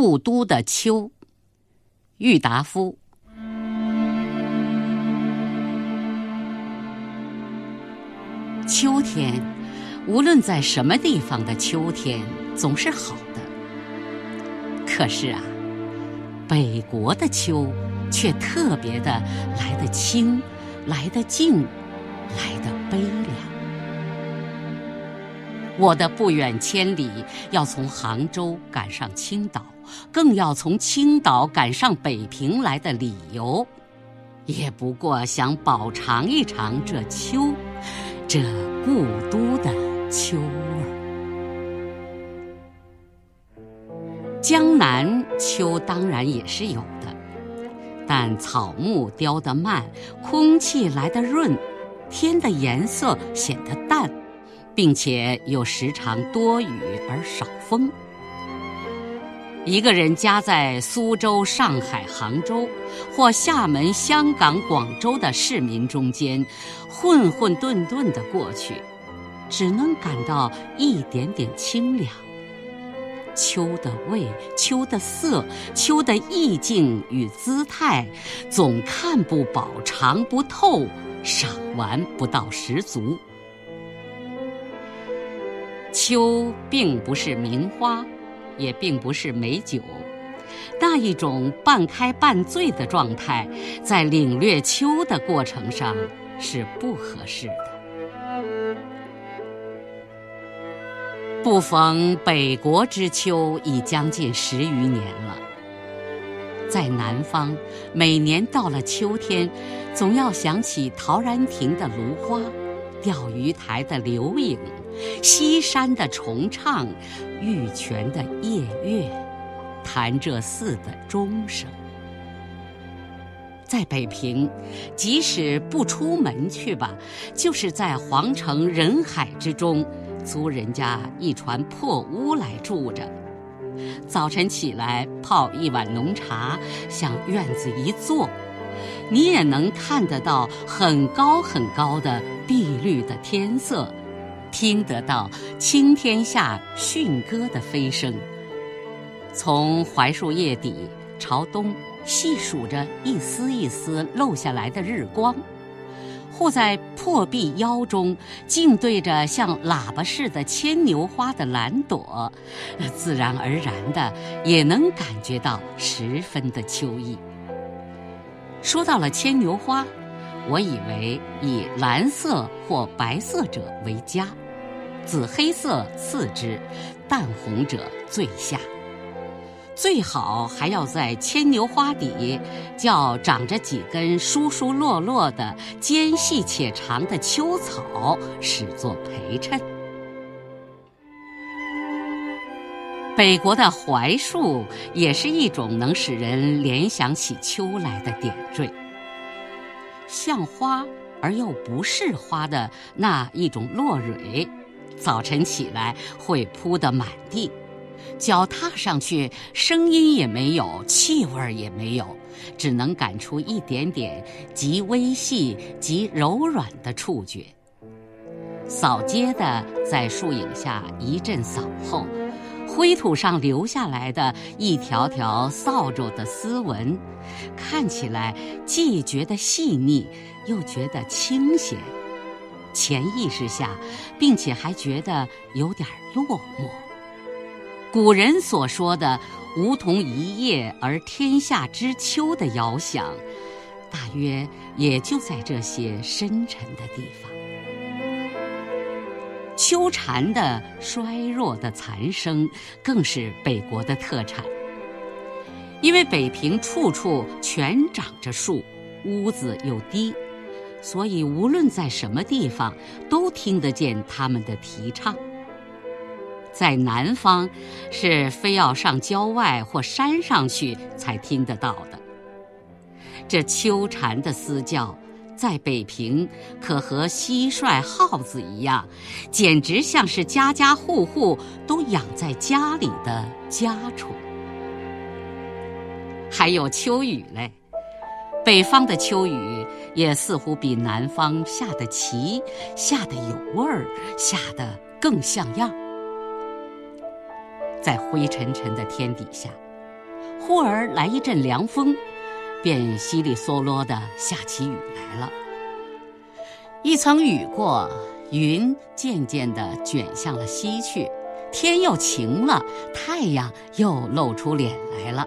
故都的秋，郁达夫。秋天，无论在什么地方的秋天，总是好的。可是啊，北国的秋却特别的来得清，来得静，来得悲。我的不远千里要从杭州赶上青岛，更要从青岛赶上北平来的理由，也不过想饱尝一尝这秋，这故都的秋味儿。江南秋当然也是有的，但草木凋得慢，空气来得润，天的颜色显得淡。并且又时常多雨而少风。一个人家在苏州、上海、杭州，或厦门、香港、广州的市民中间，混混沌沌的过去，只能感到一点点清凉。秋的味、秋的色、秋的意境与姿态，总看不饱、尝不透、赏玩不到十足。秋并不是名花，也并不是美酒，那一种半开半醉的状态，在领略秋的过程上是不合适的。不逢北国之秋已将近十余年了，在南方，每年到了秋天，总要想起陶然亭的芦花。钓鱼台的柳影，西山的重唱，玉泉的夜月，潭柘寺的钟声。在北平，即使不出门去吧，就是在皇城人海之中，租人家一船破屋来住着。早晨起来泡一碗浓茶，向院子一坐。你也能看得到很高很高的碧绿的天色，听得到青天下驯鸽的飞声。从槐树叶底朝东细数着一丝一丝漏下来的日光，或在破壁腰中静对着像喇叭似的牵牛花的蓝朵，自然而然的也能感觉到十分的秋意。说到了牵牛花，我以为以蓝色或白色者为佳，紫黑色次之，淡红者最下。最好还要在牵牛花底，叫长着几根疏疏落落的、尖细且长的秋草，使作陪衬。北国的槐树也是一种能使人联想起秋来的点缀，像花而又不是花的那一种落蕊，早晨起来会铺得满地，脚踏上去声音也没有，气味也没有，只能感出一点点极微细、极柔软的触觉。扫街的在树影下一阵扫后。灰土上留下来的一条条扫帚的丝纹，看起来既觉得细腻，又觉得清闲。潜意识下，并且还觉得有点落寞。古人所说的“梧桐一叶而天下知秋”的遥想，大约也就在这些深沉的地方。秋蝉的衰弱的残声，更是北国的特产。因为北平处处全长着树，屋子又低，所以无论在什么地方，都听得见他们的啼唱。在南方，是非要上郊外或山上去才听得到的。这秋蝉的嘶叫。在北平，可和蟋蟀、耗子一样，简直像是家家户户都养在家里的家宠。还有秋雨嘞，北方的秋雨也似乎比南方下得齐，下得有味儿，下得更像样。在灰沉沉的天底下，忽而来一阵凉风，便稀里嗦啰地下起雨来了。一层雨过，云渐渐地卷向了西去，天又晴了，太阳又露出脸来了。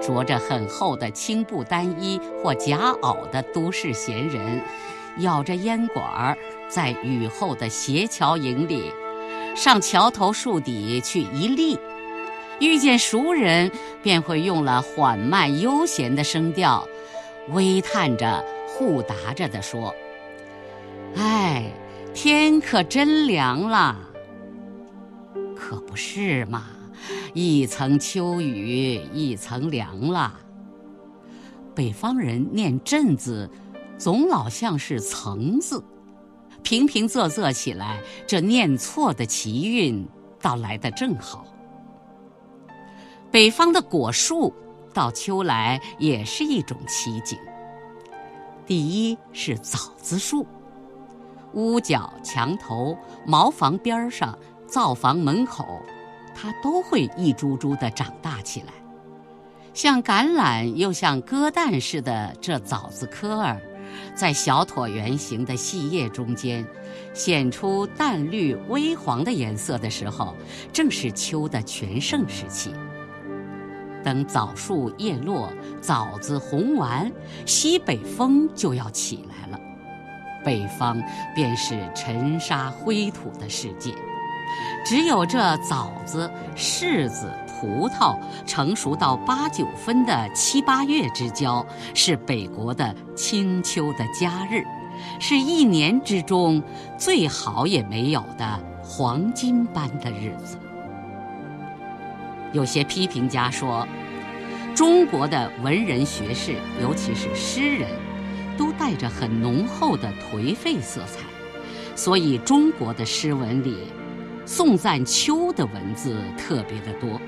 着着很厚的青布单衣或夹袄的都市闲人，咬着烟管儿，在雨后的斜桥影里，上桥头树底去一立，遇见熟人，便会用了缓慢悠闲的声调，微叹着、互答着的说：“哎，天可真凉了。”可不是嘛。一层秋雨一层凉了。北方人念“阵”字，总老像是“层”字，平平仄仄起来，这念错的奇韵倒来得正好。北方的果树到秋来也是一种奇景。第一是枣子树，屋角、墙头、茅房边上、灶房门口。它都会一株株地长大起来，像橄榄又像鸽蛋似的这枣子颗儿，在小椭圆形的细叶中间，显出淡绿微黄的颜色的时候，正是秋的全盛时期。等枣树叶落，枣子红完，西北风就要起来了，北方便是尘沙灰土的世界。只有这枣子、柿子、葡萄成熟到八九分的七八月之交，是北国的清秋的佳日，是一年之中最好也没有的黄金般的日子。有些批评家说，中国的文人学士，尤其是诗人，都带着很浓厚的颓废色彩，所以中国的诗文里。颂赞秋的文字特别的多，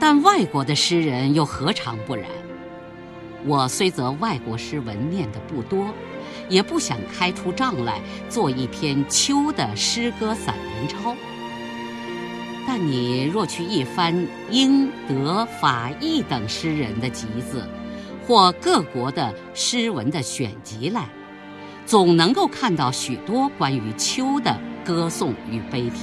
但外国的诗人又何尝不然？我虽则外国诗文念的不多，也不想开出账来做一篇秋的诗歌散文抄。但你若去一番英、德、法、意等诗人的集子，或各国的诗文的选集来，总能够看到许多关于秋的。歌颂与悲题，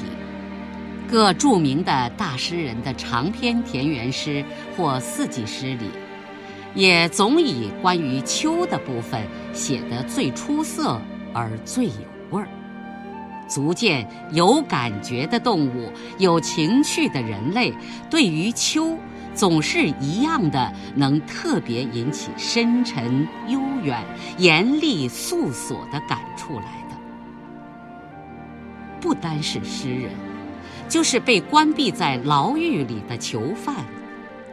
各著名的大诗人的长篇田园诗或四季诗里，也总以关于秋的部分写得最出色而最有，足见有感觉的动物、有情趣的人类，对于秋总是一样的，能特别引起深沉、悠远、严厉、诉索的感触来的。不单是诗人，就是被关闭在牢狱里的囚犯，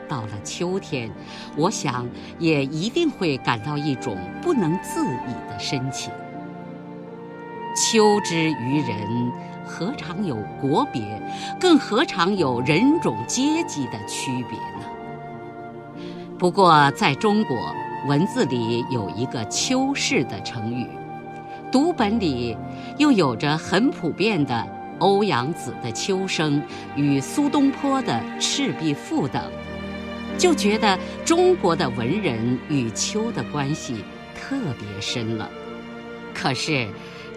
到了秋天，我想也一定会感到一种不能自已的深情。秋之于人，何尝有国别，更何尝有人种阶级的区别呢？不过，在中国文字里有一个“秋氏”的成语。读本里又有着很普遍的欧阳子的《秋声》与苏东坡的《赤壁赋》等，就觉得中国的文人与秋的关系特别深了。可是，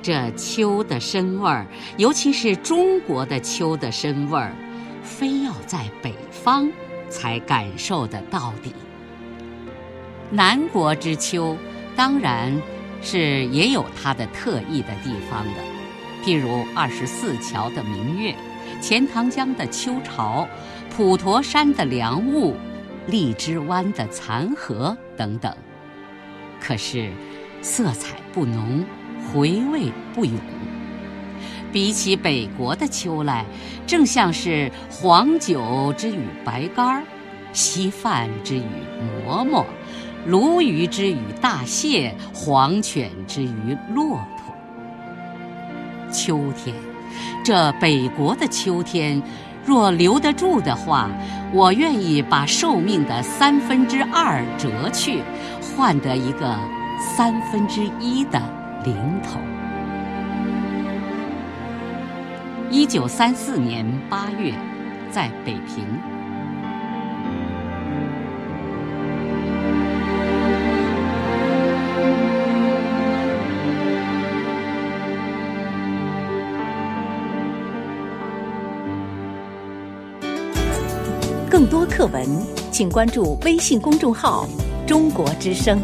这秋的深味儿，尤其是中国的秋的深味儿，非要在北方才感受得到底。南国之秋，当然。是也有它的特异的地方的，譬如二十四桥的明月，钱塘江的秋潮，普陀山的凉雾，荔枝湾的残荷等等。可是，色彩不浓，回味不永。比起北国的秋来，正像是黄酒之与白干，稀饭之与馍馍。鲈鱼之于大蟹，黄犬之于骆驼。秋天，这北国的秋天，若留得住的话，我愿意把寿命的三分之二折去，换得一个三分之一的零头。一九三四年八月在北平。更多课文请关注微信公众号中国之声